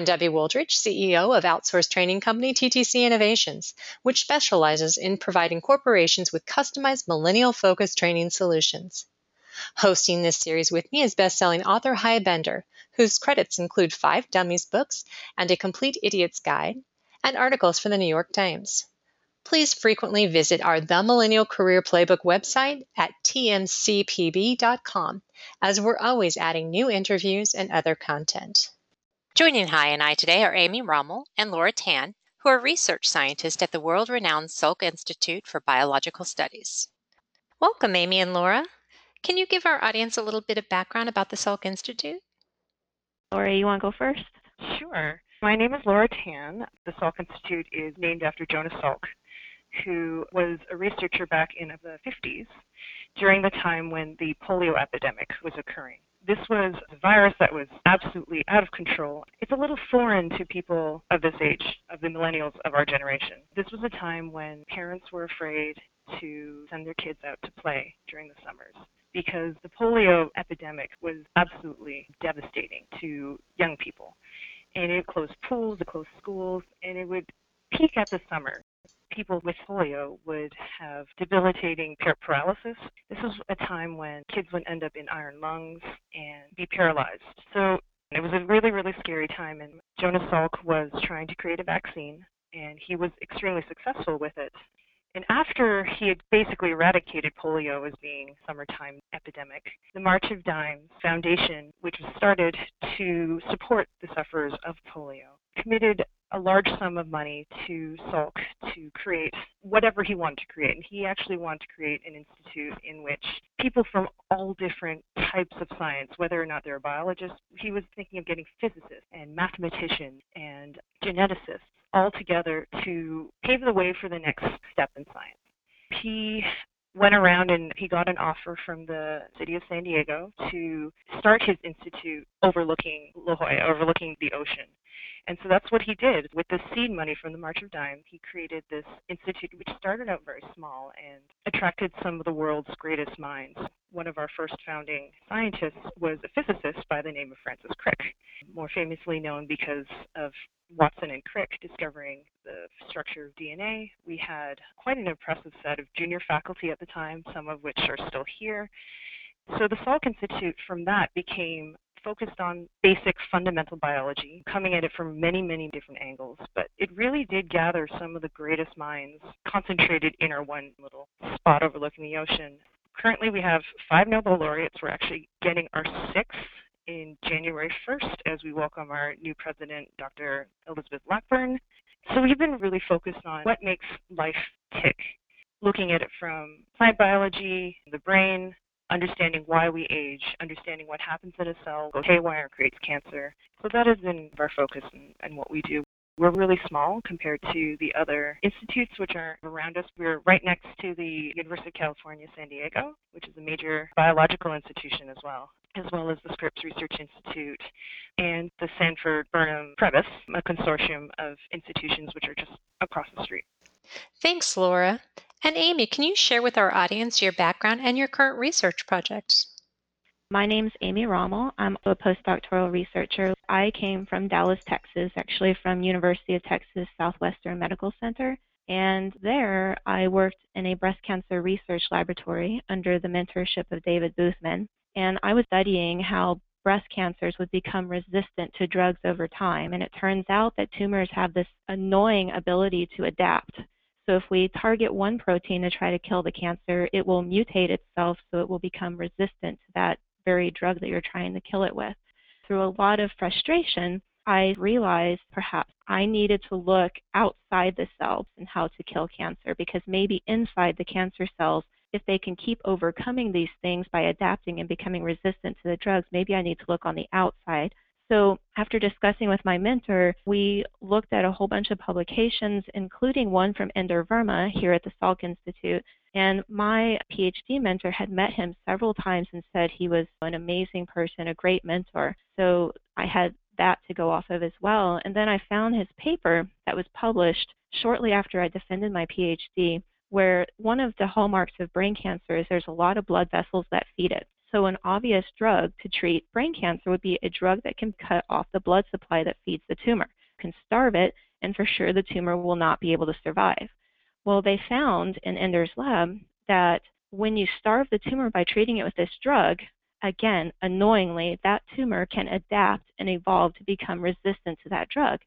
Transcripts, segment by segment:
I'm Debbie Wooldridge, CEO of outsourced training company TTC Innovations, which specializes in providing corporations with customized millennial focused training solutions. Hosting this series with me is best-selling author Hy Bender, whose credits include five Dummies books and a complete idiot's guide, and articles for the New York Times. Please frequently visit our The Millennial Career Playbook website at tmcpb.com, as we're always adding new interviews and other content. Joining Hy and I today are Amy Rommel and Laura Tan, who are research scientists at the world renowned Salk Institute for Biological Studies. Welcome, Amy and Laura. Can you give our audience a little bit of background about the Salk Institute? Laura, you want to go first? Sure. My name is Laura Tan. The Salk Institute is named after Jonas Salk, who was a researcher back in the 50s during the time when the polio epidemic was occurring. This was a virus that was absolutely out of control. It's a little foreign to people of this age, of the millennials of our generation. This was a time when parents were afraid to send their kids out to play during the summers because the polio epidemic was absolutely devastating to young people. And it closed pools, it closed schools, and it would peak at the summer people with polio would have debilitating paralysis. This was a time when kids would end up in iron lungs and be paralyzed. So it was a really, really scary time, and Jonas Salk was trying to create a vaccine, and he was extremely successful with it. And after he had basically eradicated polio as being summertime epidemic, the March of Dimes Foundation, which was started to support the sufferers of polio, committed a large sum of money to Salk to create whatever he wanted to create. And he actually wanted to create an institute in which people from all different types of science, whether or not they're biologists, he was thinking of getting physicists and mathematicians and geneticists all together to pave the way for the next step in science. He went around and he got an offer from the city of San Diego to start his institute overlooking La Jolla, overlooking the ocean. And so that's what he did. With the seed money from the March of Dimes, he created this institute, which started out very small and attracted some of the world's greatest minds. One of our first founding scientists was a physicist by the name of Francis Crick, more famously known because of Watson and Crick discovering the structure of DNA. We had quite an impressive set of junior faculty at the time, some of which are still here. So the Salk Institute from that became focused on basic fundamental biology, coming at it from many, many different angles. But it really did gather some of the greatest minds concentrated in our one little spot overlooking the ocean. Currently, we have five Nobel laureates. We're actually getting our sixth in January 1st as we welcome our new president, Dr. Elizabeth Blackburn. So we've been really focused on what makes life tick, looking at it from plant biology, the brain, understanding why we age, understanding what happens in a cell, goes haywire creates cancer. So that has been our focus and what we do. We're really small compared to the other institutes which are around us. We're right next to the University of California, San Diego, which is a major biological institution as well, as well as the Scripps Research Institute and the Sanford Burnham Prebys, a consortium of institutions which are just across the street. Thanks, Laura. And Amy, can you share with our audience your background and your current research projects? My name's Amy Rommel. I'm a postdoctoral researcher. I came from Dallas, Texas, actually from University of Texas Southwestern Medical Center. And there I worked in a breast cancer research laboratory under the mentorship of David Boothman. And I was studying how breast cancers would become resistant to drugs over time. And it turns out that tumors have this annoying ability to adapt. So if we target one protein to try to kill the cancer, it will mutate itself so it will become resistant to that very drug that you're trying to kill it with. Through a lot of frustration, I realized perhaps I needed to look outside the cells and how to kill cancer because maybe inside the cancer cells, if they can keep overcoming these things by adapting and becoming resistant to the drugs, maybe I need to look on the outside so, after discussing with my mentor, we looked at a whole bunch of publications, including one from Inder Verma here at the Salk Institute. And my PhD mentor had met him several times and said he was an amazing person, a great mentor. So, I had that to go off of as well. And then I found his paper that was published shortly after I defended my PhD, where one of the hallmarks of brain cancer is there's a lot of blood vessels that feed it. So, an obvious drug to treat brain cancer would be a drug that can cut off the blood supply that feeds the tumor, can starve it, and for sure the tumor will not be able to survive. Well, they found in Inder's lab that when you starve the tumor by treating it with this drug, again, annoyingly, that tumor can adapt and evolve to become resistant to that drug.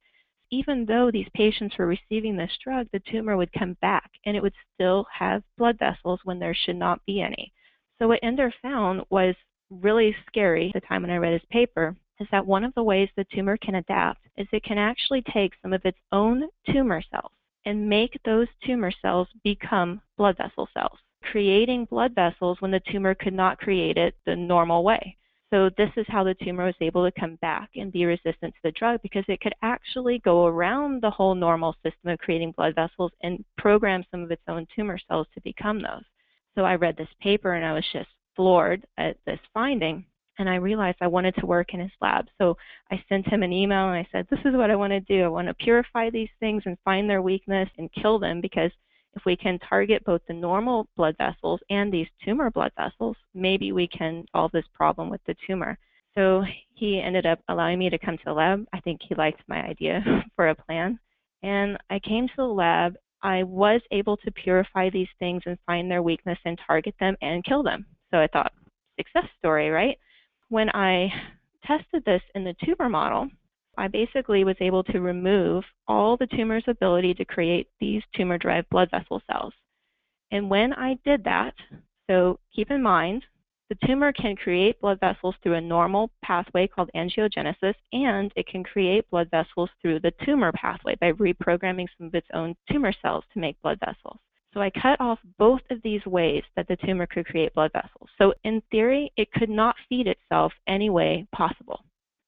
Even though these patients were receiving this drug, the tumor would come back and it would still have blood vessels when there should not be any. So, what Inder found was really scary the time when I read his paper is that one of the ways the tumor can adapt is it can actually take some of its own tumor cells and make those tumor cells become blood vessel cells creating blood vessels when the tumor could not create it the normal way. So this is how the tumor was able to come back and be resistant to the drug because it could actually go around the whole normal system of creating blood vessels and program some of its own tumor cells to become those. So I read this paper and I was just floored at this finding and I realized I wanted to work in his lab. So I sent him an email and I said, This is what I want to do. I want to purify these things and find their weakness and kill them because if we can target both the normal blood vessels and these tumor blood vessels, maybe we can solve this problem with the tumor. So he ended up allowing me to come to the lab. I think he liked my idea for a plan. And I came to the lab. I was able to purify these things and find their weakness and target them and kill them. So I thought, success story, right? When I tested this in the tumor model, I basically was able to remove all the tumor's ability to create these tumor derived blood vessel cells. And when I did that, so keep in mind, the tumor can create blood vessels through a normal pathway called angiogenesis, and it can create blood vessels through the tumor pathway by reprogramming some of its own tumor cells to make blood vessels. So I cut off both of these ways that the tumor could create blood vessels. So in theory, it could not feed itself any way possible.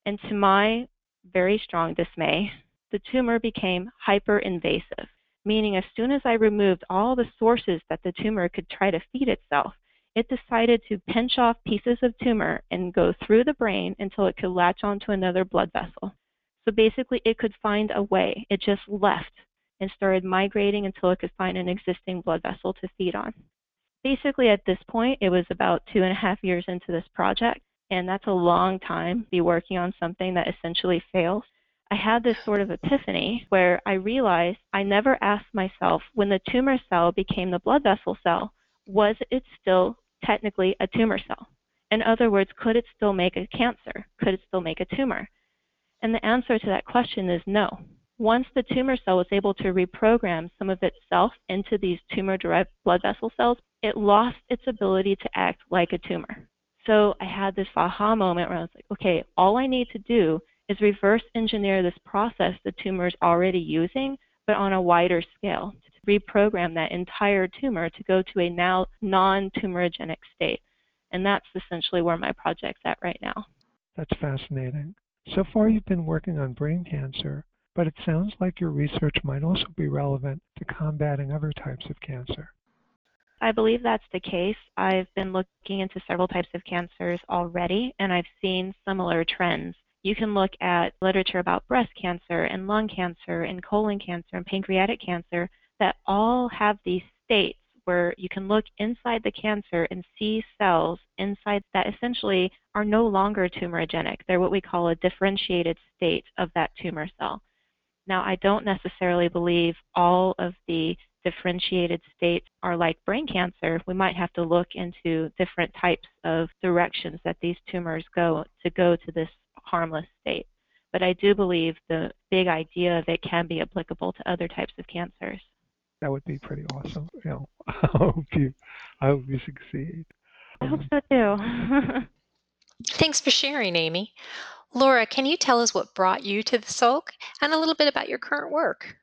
And to my very strong dismay, the tumor became hyperinvasive, meaning as soon as I removed all the sources that the tumor could try to feed itself, it decided to pinch off pieces of tumor and go through the brain until it could latch onto another blood vessel. So basically, it could find a way. It just left and started migrating until it could find an existing blood vessel to feed on. Basically, at this point, it was about two and a half years into this project, and that's a long time to be working on something that essentially fails. I had this sort of epiphany where I realized I never asked myself when the tumor cell became the blood vessel cell, was it still technically a tumor cell? In other words, could it still make a cancer? Could it still make a tumor? And the answer to that question is no. Once the tumor cell was able to reprogram some of itself into these tumor derived blood vessel cells, it lost its ability to act like a tumor. So I had this aha moment where I was like, okay, all I need to do is reverse engineer this process the tumor is already using, but on a wider scale to reprogram that entire tumor to go to a now non tumorigenic state. And that's essentially where my project's at right now. That's fascinating. So far, you've been working on brain cancer, but it sounds like your research might also be relevant to combating other types of cancer. I believe that's the case. I've been looking into several types of cancers already, and I've seen similar trends. You can look at literature about breast cancer and lung cancer and colon cancer and pancreatic cancer that all have these states where you can look inside the cancer and see cells inside that essentially are no longer tumorigenic. They're what we call a differentiated state of that tumor cell. Now, I don't necessarily believe all of the differentiated states are like brain cancer, we might have to look into different types of directions that these tumors go to go to this harmless state. But I do believe the big idea of it can be applicable to other types of cancers. That would be pretty awesome. You know, I hope you, I hope you succeed. I hope so too. Thanks for sharing, Amy. Laura, can you tell us what brought you to the Salk and a little bit about your current work?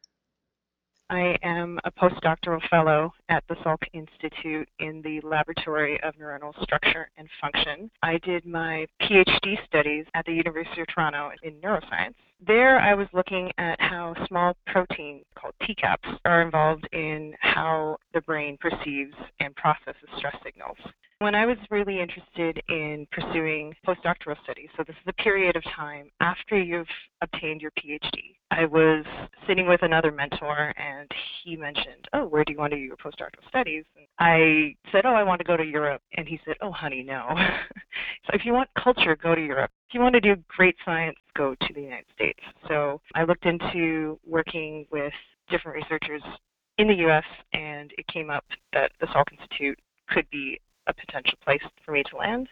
I am a postdoctoral fellow at the Salk Institute in the Laboratory of Neuronal Structure and Function. I did my PhD studies at the University of Toronto in neuroscience. There, I was looking at how small proteins called TCAPs are involved in how the brain perceives and processes stress signals. When I was really interested in pursuing postdoctoral studies, so this is a period of time after you've obtained your PhD, I was sitting with another mentor and he mentioned, Oh, where do you want to do your postdoctoral studies? And I said, Oh, I want to go to Europe. And he said, Oh, honey, no. so if you want culture, go to Europe. If you want to do great science, go to the United States. So I looked into working with different researchers in the US and it came up that the Salk Institute could be a potential place for me to land.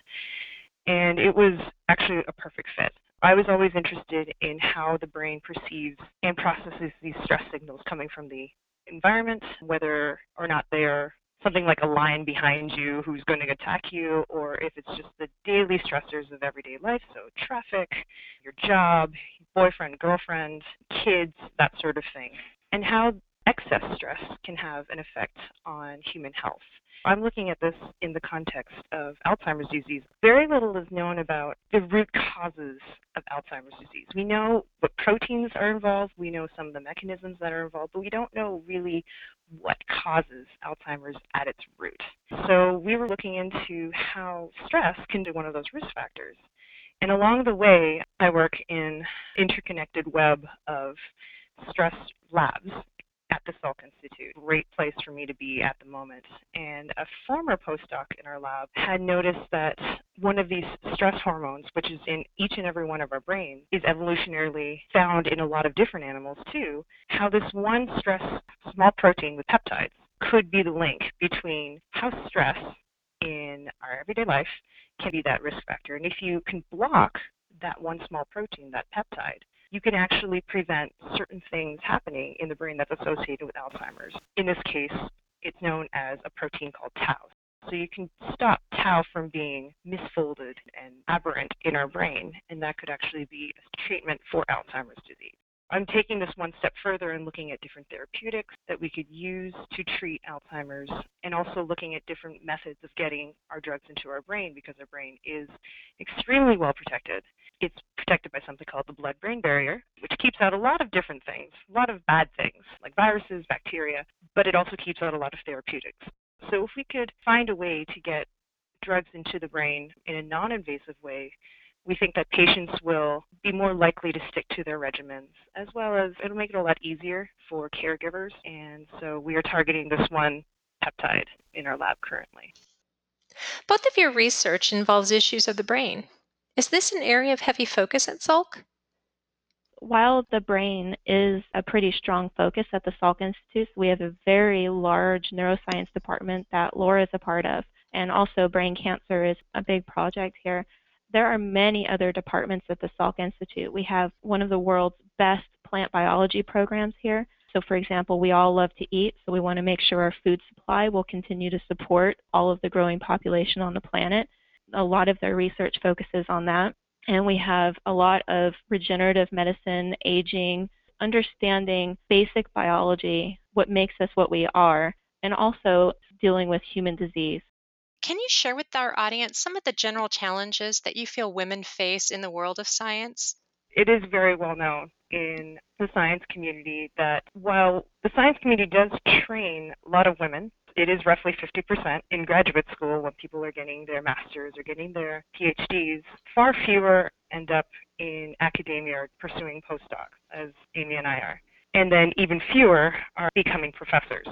And it was actually a perfect fit. I was always interested in how the brain perceives and processes these stress signals coming from the environment, whether or not they're something like a lion behind you who's going to attack you, or if it's just the daily stressors of everyday life, so traffic, your job, boyfriend, girlfriend, kids, that sort of thing, and how excess stress can have an effect on human health. I'm looking at this in the context of Alzheimer's disease. Very little is known about the root causes of Alzheimer's disease. We know what proteins are involved, we know some of the mechanisms that are involved, but we don't know really what causes Alzheimer's at its root. So we were looking into how stress can be one of those risk factors. And along the way, I work in interconnected web of stress labs at the Salk Institute. Great place for me to be at the moment. And a former postdoc in our lab had noticed that one of these stress hormones, which is in each and every one of our brains, is evolutionarily found in a lot of different animals too. How this one stress small protein with peptides could be the link between how stress in our everyday life can be that risk factor. And if you can block that one small protein, that peptide, you can actually prevent certain things happening in the brain that's associated with Alzheimer's. In this case, it's known as a protein called tau. So you can stop tau from being misfolded and aberrant in our brain, and that could actually be a treatment for Alzheimer's disease. I'm taking this one step further and looking at different therapeutics that we could use to treat Alzheimer's and also looking at different methods of getting our drugs into our brain because our brain is extremely well protected. It's protected by something called the blood brain barrier, which keeps out a lot of different things, a lot of bad things like viruses, bacteria, but it also keeps out a lot of therapeutics. So if we could find a way to get drugs into the brain in a non invasive way, we think that patients will be more likely to stick to their regimens, as well as it'll make it a lot easier for caregivers. And so we are targeting this one peptide in our lab currently. Both of your research involves issues of the brain. Is this an area of heavy focus at Salk? While the brain is a pretty strong focus at the Salk Institute, we have a very large neuroscience department that Laura is a part of. And also, brain cancer is a big project here there are many other departments at the Salk Institute. We have one of the world's best plant biology programs here. So, for example, we all love to eat, so we want to make sure our food supply will continue to support all of the growing population on the planet. A lot of their research focuses on that. And we have a lot of regenerative medicine, aging, understanding basic biology, what makes us what we are, and also dealing with human disease. Can you share with our audience some of the general challenges that you feel women face in the world of science? It is very well known in the science community that while the science community does train a lot of women, it is roughly 50% in graduate school when people are getting their masters or getting their PhDs. Far fewer end up in academia or pursuing postdocs, as Amy and I are. And then even fewer are becoming professors.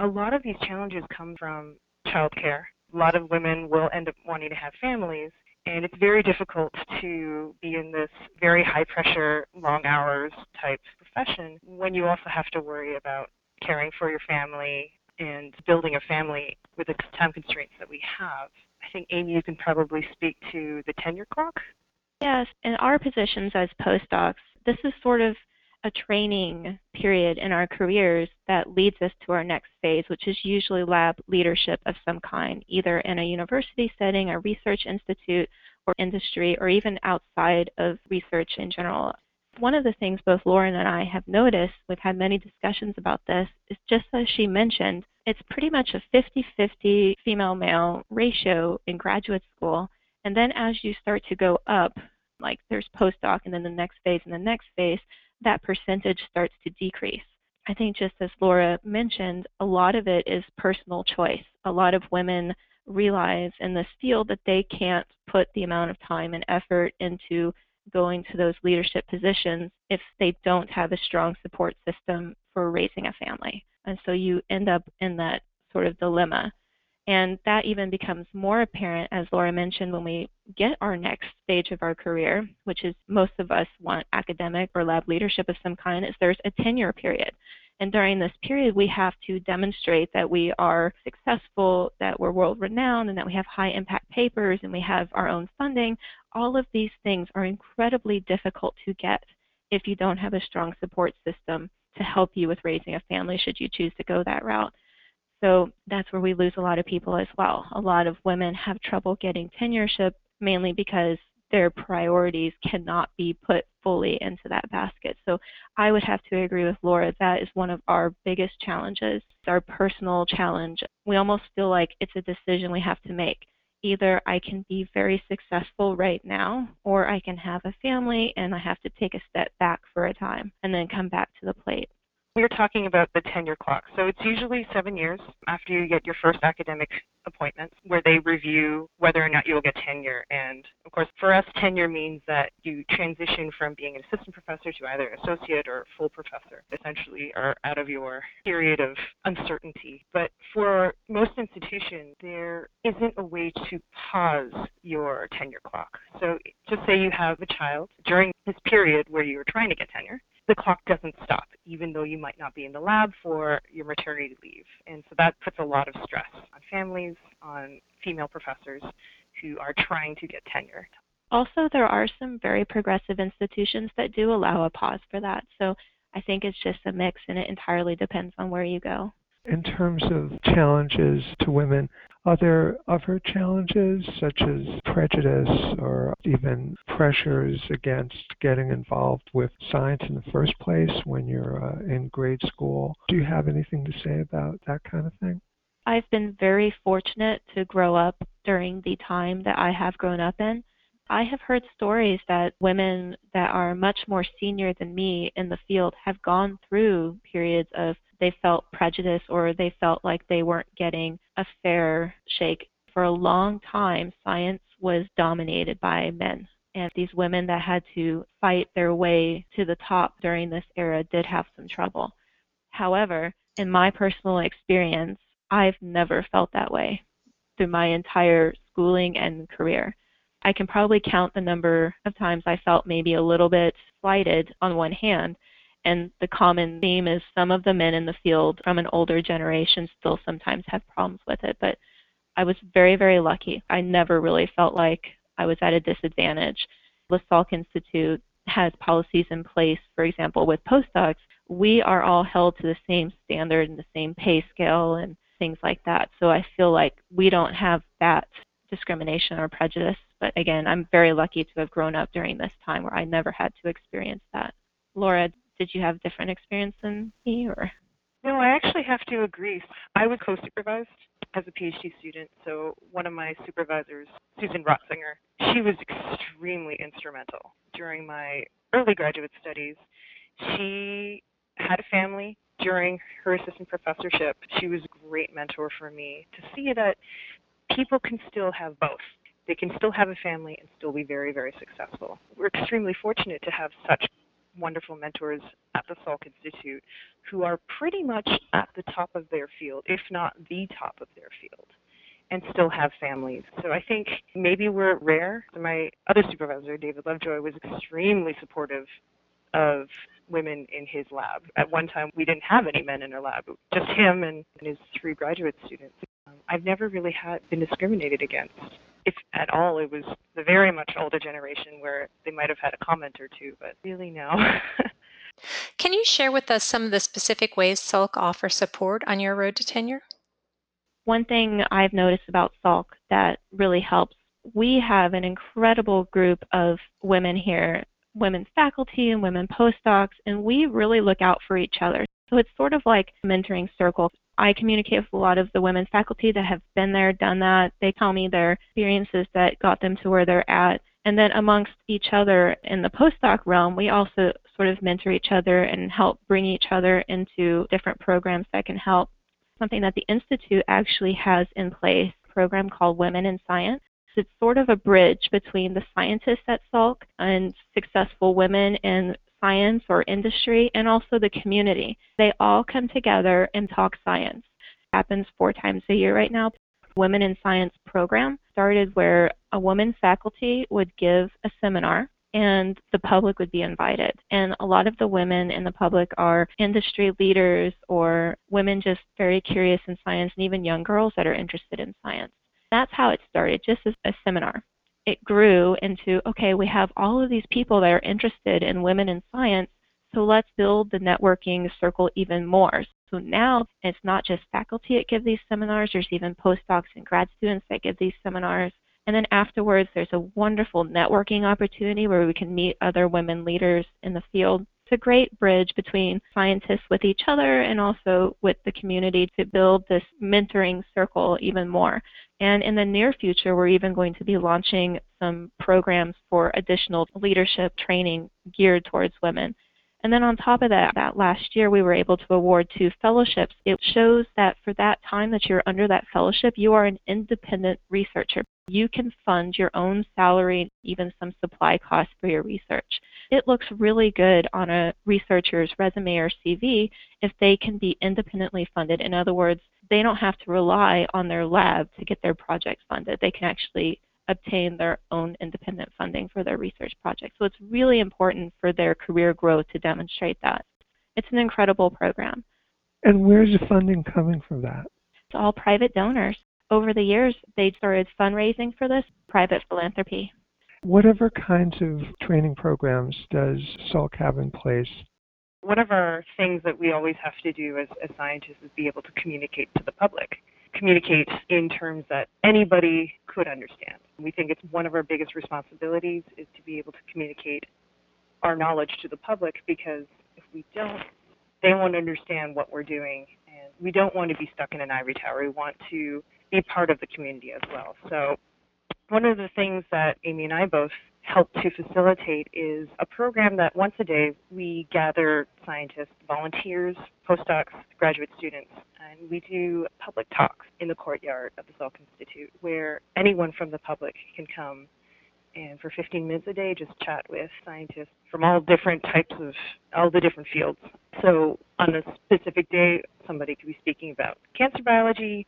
A lot of these challenges come from childcare a lot of women will end up wanting to have families and it's very difficult to be in this very high pressure, long hours type profession when you also have to worry about caring for your family and building a family with the time constraints that we have. I think, Amy, you can probably speak to the tenure clock. Yes, in our positions as postdocs, this is sort of a training period in our careers that leads us to our next phase, which is usually lab leadership of some kind, either in a university setting, a research institute, or industry, or even outside of research in general. One of the things both Lauren and I have noticed, we've had many discussions about this, is just as she mentioned, it's pretty much a 50 50 female male ratio in graduate school. And then as you start to go up, like there's postdoc and then the next phase and the next phase, that percentage starts to decrease. I think just as Laura mentioned, a lot of it is personal choice. A lot of women realize in this field that they can't put the amount of time and effort into going to those leadership positions if they don't have a strong support system for raising a family. And so you end up in that sort of dilemma. And that even becomes more apparent, as Laura mentioned, when we get our next stage of our career, which is most of us want academic or lab leadership of some kind, is there's a tenure period. And during this period, we have to demonstrate that we are successful, that we're world renowned, and that we have high impact papers and we have our own funding. All of these things are incredibly difficult to get if you don't have a strong support system to help you with raising a family should you choose to go that route. So that's where we lose a lot of people as well. A lot of women have trouble getting tenureship mainly because their priorities cannot be put fully into that basket. So I would have to agree with Laura. That is one of our biggest challenges, it's our personal challenge. We almost feel like it's a decision we have to make. Either I can be very successful right now, or I can have a family and I have to take a step back for a time and then come back to the plate. We are talking about the tenure clock. So it's usually seven years after you get your first academic appointment where they review whether or not you will get tenure. And of course, for us, tenure means that you transition from being an assistant professor to either associate or full professor, essentially are out of your period of uncertainty. But for most institutions, there isn't a way to pause your tenure clock. So just say you have a child during this period where you're trying to get tenure the clock doesn't stop, even though you might not be in the lab for your maternity leave. And so that puts a lot of stress on families, on female professors who are trying to get tenure. Also, there are some very progressive institutions that do allow a pause for that. So I think it's just a mix and it entirely depends on where you go. In terms of challenges to women, are there other challenges such as prejudice or even pressures against getting involved with science in the first place when you're uh, in grade school? Do you have anything to say about that kind of thing? I've been very fortunate to grow up during the time that I have grown up in. I have heard stories that women that are much more senior than me in the field have gone through periods of they felt prejudice or they felt like they weren't getting a fair shake. For a long time, science was dominated by men. And these women that had to fight their way to the top during this era did have some trouble. However, in my personal experience, I've never felt that way through my entire schooling and career. I can probably count the number of times I felt maybe a little bit slighted on one hand, and the common theme is some of the men in the field from an older generation still sometimes have problems with it. But I was very, very lucky. I never really felt like I was at a disadvantage. The Salk Institute has policies in place, for example, with postdocs. We are all held to the same standard and the same pay scale and things like that. So I feel like we don't have that discrimination or prejudice. But again, I'm very lucky to have grown up during this time where I never had to experience that. Laura, did you have different experience than me or? No, I actually have to agree. I was co-supervised as a PhD student, so one of my supervisors, Susan Rotzinger, she was extremely instrumental during my early graduate studies. She had a family during her assistant professorship. She was a great mentor for me to see that people can still have both. They can still have a family and still be very, very successful. We're extremely fortunate to have such wonderful mentors at the Salk Institute who are pretty much at the top of their field, if not the top of their field, and still have families. So I think maybe we're rare. My other supervisor, David Lovejoy, was extremely supportive of women in his lab. At one time, we didn't have any men in our lab, just him and, his three graduate students. Um, I've never really had been discriminated against if at all, it was the very much older generation where they might have had a comment or two, but really no. Can you share with us some of the specific ways Salk offers support on your road to tenure? One thing I've noticed about Salk that really helps, we have an incredible group of women here, women faculty and women postdocs, and we really look out for each other. So it's sort of like a mentoring circle. I communicate with a lot of the women faculty that have been there, done that. They tell me their experiences that got them to where they're at. And then amongst each other in the postdoc realm, we also sort of mentor each other and help bring each other into different programs that can help. Something that the Institute actually has in place a program called Women in Science. It's sort of a bridge between the scientists at Salk and successful women in science or industry and also the community. They all come together and talk science. It happens four times a year right now. Women in Science program started where a woman faculty would give a seminar and the public would be invited. And a lot of the women in the public are industry leaders or women just very curious in science and even young girls that are interested in science. That's how it started, just as a seminar. It grew into okay, we have all of these people that are interested in women in science, so let's build the networking circle even more. So now it's not just faculty that give these seminars, there's even postdocs and grad students that give these seminars. And then afterwards, there's a wonderful networking opportunity where we can meet other women leaders in the field. It's a great bridge between scientists with each other and also with the community to build this mentoring circle even more. And in the near future, we're even going to be launching some programs for additional leadership training geared towards women. And then on top of that, that last year we were able to award two fellowships. It shows that for that time that you're under that fellowship, you are an independent researcher. You can fund your own salary, even some supply costs for your research. It looks really good on a researcher's resume or CV if they can be independently funded. In other words, they don't have to rely on their lab to get their project funded. They can actually obtain their own independent funding for their research projects. So it's really important for their career growth to demonstrate that. It's an incredible program. And where's the funding coming from that? It's all private donors. Over the years, they started fundraising for this, private philanthropy. Whatever kinds of training programs does Salk have in place? One of our things that we always have to do as, as scientists is be able to communicate to the public communicate in terms that anybody could understand. We think it's one of our biggest responsibilities is to be able to communicate our knowledge to the public because if we don't, they won't understand what we're doing. And we don't want to be stuck in an ivory tower. We want to be part of the community as well. So one of the things that Amy and I both help to facilitate is a program that once a day we gather scientists, volunteers, postdocs, graduate students, and we do public talks in the courtyard of the Salk Institute where anyone from the public can come and for 15 minutes a day just chat with scientists from all different types of all the different fields. So on a specific day, somebody could be speaking about cancer biology,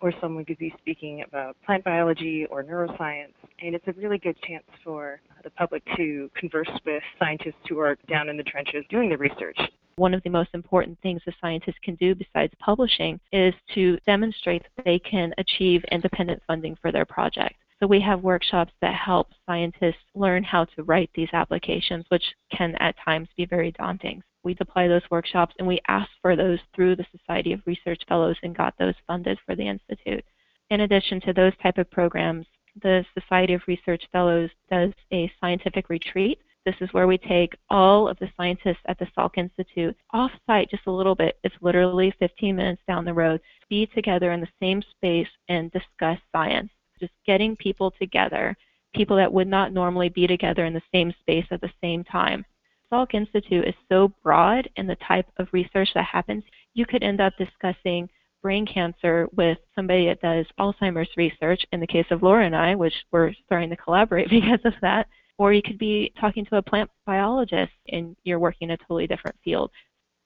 or someone could be speaking about plant biology or neuroscience, and it's a really good chance for the public to converse with scientists who are down in the trenches doing the research. One of the most important things a scientist can do besides publishing is to demonstrate that they can achieve independent funding for their project. So we have workshops that help scientists learn how to write these applications, which can at times be very daunting. We deploy those workshops and we ask for those through the Society of Research Fellows and got those funded for the Institute. In addition to those type of programs, the Society of Research Fellows does a scientific retreat. This is where we take all of the scientists at the Salk Institute off site just a little bit. It's literally 15 minutes down the road, be together in the same space and discuss science just getting people together, people that would not normally be together in the same space at the same time. Salk Institute is so broad in the type of research that happens, you could end up discussing brain cancer with somebody that does Alzheimer's research, in the case of Laura and I, which we're starting to collaborate because of that, or you could be talking to a plant biologist and you're working in a totally different field.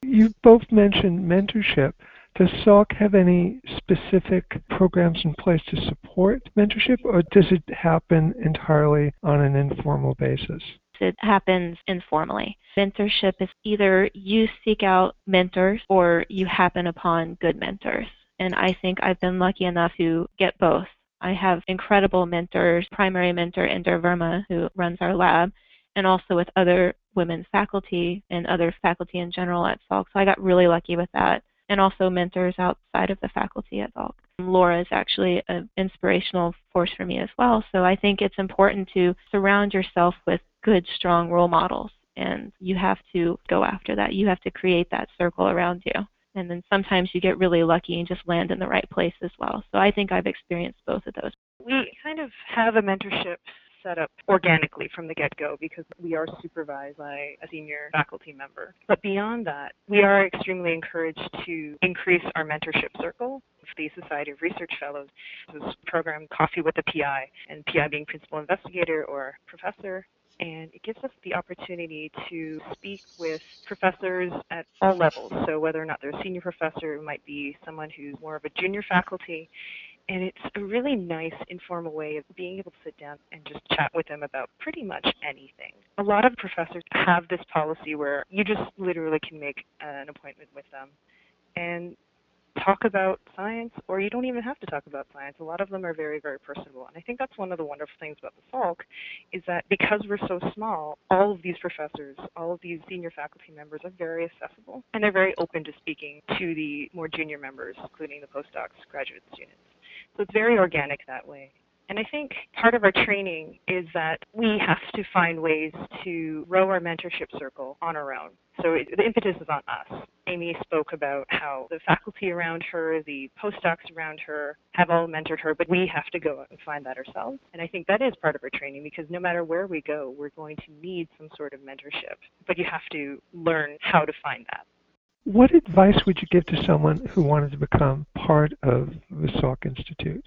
You both mentioned mentorship. Does Salk have any specific programs in place to support mentorship, or does it happen entirely on an informal basis? It happens informally. Mentorship is either you seek out mentors or you happen upon good mentors. And I think I've been lucky enough to get both. I have incredible mentors, primary mentor Inder Verma, who runs our lab, and also with other women faculty and other faculty in general at Salk. So I got really lucky with that and also mentors outside of the faculty at Salk. Laura is actually an inspirational force for me as well. So I think it's important to surround yourself with good, strong role models. And you have to go after that. You have to create that circle around you. And then sometimes you get really lucky and just land in the right place as well. So I think I've experienced both of those. We kind of have a mentorship set up organically from the get-go because we are supervised by a senior faculty member. But beyond that, we are extremely encouraged to increase our mentorship circle with the Society of Research Fellows. This program, Coffee with the PI, and PI being principal investigator or professor. And it gives us the opportunity to speak with professors at all levels. So whether or not they're a senior professor, it might be someone who's more of a junior faculty. And it's a really nice informal way of being able to sit down and just chat with them about pretty much anything. A lot of professors have this policy where you just literally can make an appointment with them. And talk about science, or you don't even have to talk about science. A lot of them are very, very personable. And I think that's one of the wonderful things about the Salk is that because we're so small, all of these professors, all of these senior faculty members are very accessible, and they're very open to speaking to the more junior members, including the postdocs, graduate students. So it's very organic that way. And I think part of our training is that we have to find ways to grow our mentorship circle on our own. So it, the impetus is on us. Amy spoke about how the faculty around her, the postdocs around her have all mentored her, but we have to go out and find that ourselves. And I think that is part of our training because no matter where we go, we're going to need some sort of mentorship. But you have to learn how to find that. What advice would you give to someone who wanted to become part of the Salk Institute?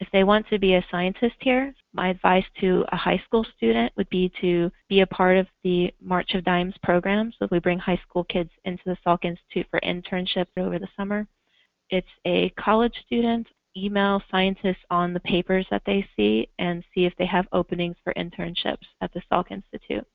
If they want to be a scientist here, my advice to a high school student would be to be a part of the March of Dimes program. So we bring high school kids into the Salk Institute for internship over the summer. It's a college student email scientists on the papers that they see and see if they have openings for internships at the Salk Institute.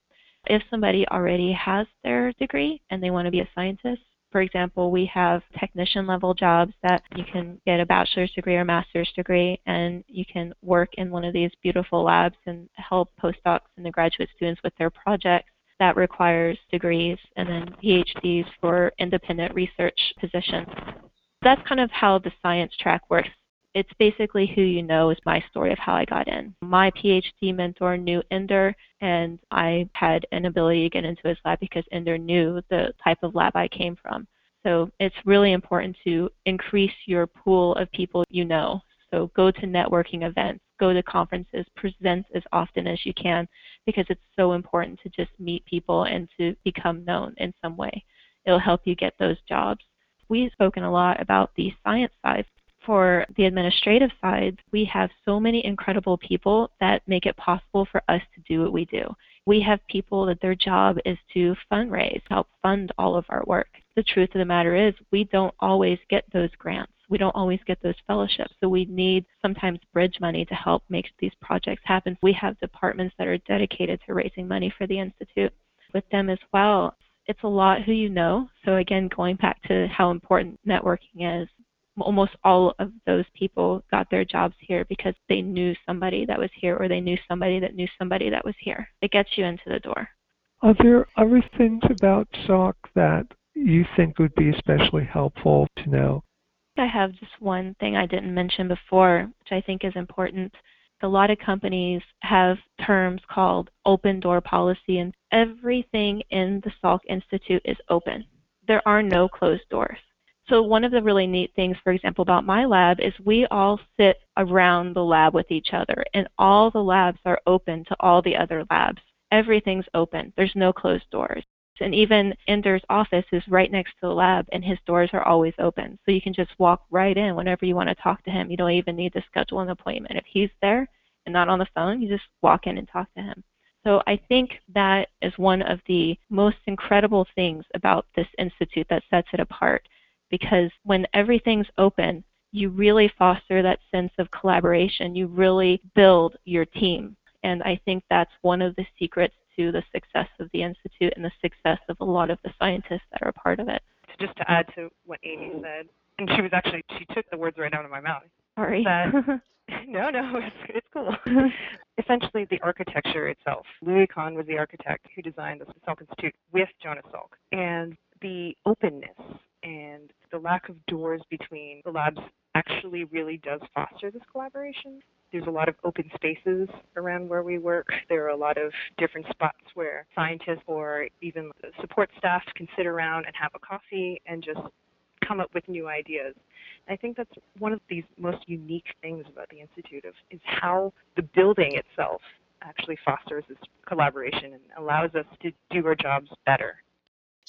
If somebody already has their degree and they want to be a scientist, for example, we have technician level jobs that you can get a bachelor's degree or master's degree, and you can work in one of these beautiful labs and help postdocs and the graduate students with their projects. That requires degrees and then PhDs for independent research positions. That's kind of how the science track works. It's basically who you know is my story of how I got in. My PhD mentor knew Inder, and I had an ability to get into his lab because Inder knew the type of lab I came from. So it's really important to increase your pool of people you know. So go to networking events, go to conferences, present as often as you can because it's so important to just meet people and to become known in some way. It'll help you get those jobs. We've spoken a lot about the science side for the administrative side, we have so many incredible people that make it possible for us to do what we do. We have people that their job is to fundraise, help fund all of our work. The truth of the matter is, we don't always get those grants. We don't always get those fellowships. So we need sometimes bridge money to help make these projects happen. We have departments that are dedicated to raising money for the Institute. With them as well, it's a lot who you know. So again, going back to how important networking is, almost all of those people got their jobs here because they knew somebody that was here or they knew somebody that knew somebody that was here. It gets you into the door. Are there other things about Salk that you think would be especially helpful to know? I have just one thing I didn't mention before, which I think is important. A lot of companies have terms called open door policy, and everything in the Salk Institute is open. There are no closed doors. So one of the really neat things, for example, about my lab is we all sit around the lab with each other, and all the labs are open to all the other labs. Everything's open. There's no closed doors. And even Inder's office is right next to the lab, and his doors are always open. So you can just walk right in whenever you want to talk to him. You don't even need to schedule an appointment. If he's there and not on the phone, you just walk in and talk to him. So I think that is one of the most incredible things about this institute that sets it apart because when everything's open, you really foster that sense of collaboration. You really build your team. And I think that's one of the secrets to the success of the Institute and the success of a lot of the scientists that are a part of it. Just to add to what Amy said, and she was actually, she took the words right out of my mouth. Sorry. That, no, no, it's, it's cool. Essentially, the architecture itself. Louis Kahn was the architect who designed the Salk Institute with Jonas Salk. And the openness and the lack of doors between the labs actually really does foster this collaboration. There's a lot of open spaces around where we work. There are a lot of different spots where scientists or even support staff can sit around and have a coffee and just come up with new ideas. I think that's one of these most unique things about the Institute of is how the building itself actually fosters this collaboration and allows us to do our jobs better.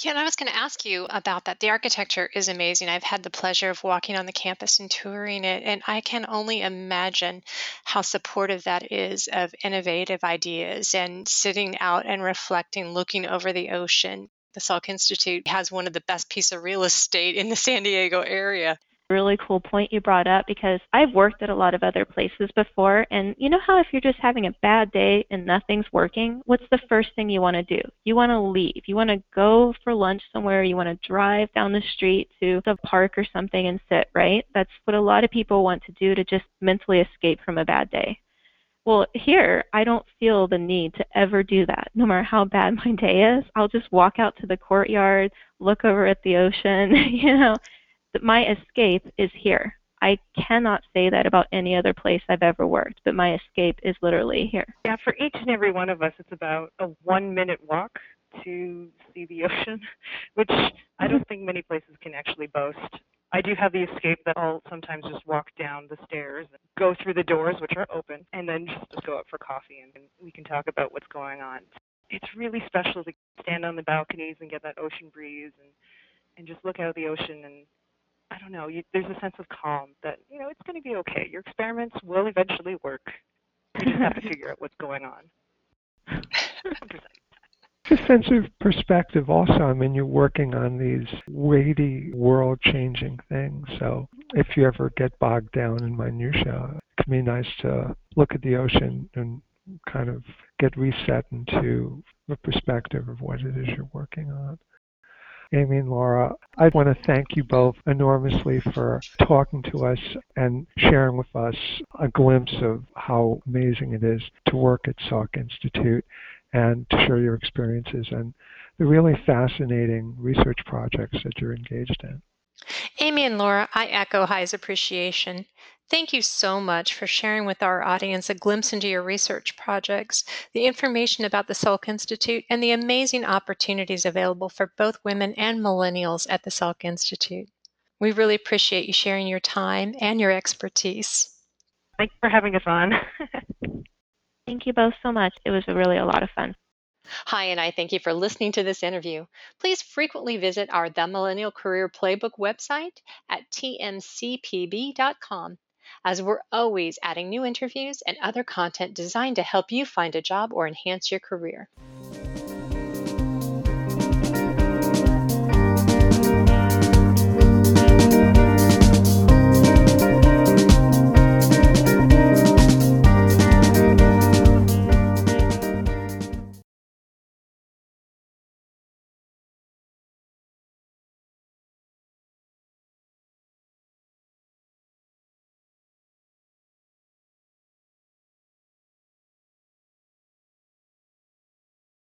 Yeah, and I was going to ask you about that. The architecture is amazing. I've had the pleasure of walking on the campus and touring it, and I can only imagine how supportive that is of innovative ideas and sitting out and reflecting, looking over the ocean. The Salk Institute has one of the best piece of real estate in the San Diego area really cool point you brought up because I've worked at a lot of other places before. And you know how if you're just having a bad day and nothing's working, what's the first thing you want to do? You want to leave. You want to go for lunch somewhere. You want to drive down the street to the park or something and sit, right? That's what a lot of people want to do to just mentally escape from a bad day. Well, here, I don't feel the need to ever do that. No matter how bad my day is, I'll just walk out to the courtyard, look over at the ocean, you know, my escape is here. I cannot say that about any other place I've ever worked, but my escape is literally here. Yeah, for each and every one of us, it's about a one minute walk to see the ocean, which I don't think many places can actually boast. I do have the escape that I'll sometimes just walk down the stairs and go through the doors, which are open, and then just go up for coffee and we can talk about what's going on. It's really special to stand on the balconies and get that ocean breeze and and just look out at the ocean and I don't know, you, there's a sense of calm that, you know, it's going to be okay. Your experiments will eventually work. You just have to figure out what's going on. It's a sense of perspective also. I mean, you're working on these weighty, world changing things. So if you ever get bogged down in minutia, it can be nice to look at the ocean and kind of get reset into the perspective of what it is you're working on. Amy and Laura, I want to thank you both enormously for talking to us and sharing with us a glimpse of how amazing it is to work at Salk Institute and to share your experiences and the really fascinating research projects that you're engaged in. Amy and Laura, I echo Hy's appreciation. Thank you so much for sharing with our audience a glimpse into your research projects, the information about the Salk Institute, and the amazing opportunities available for both women and millennials at the Salk Institute. We really appreciate you sharing your time and your expertise. Thanks for having us on. Thank you both so much. It was really a lot of fun. Hy, and I thank you for listening to this interview. Please frequently visit our The Millennial Career Playbook website at tmcpb.com as we're always adding new interviews and other content designed to help you find a job or enhance your career.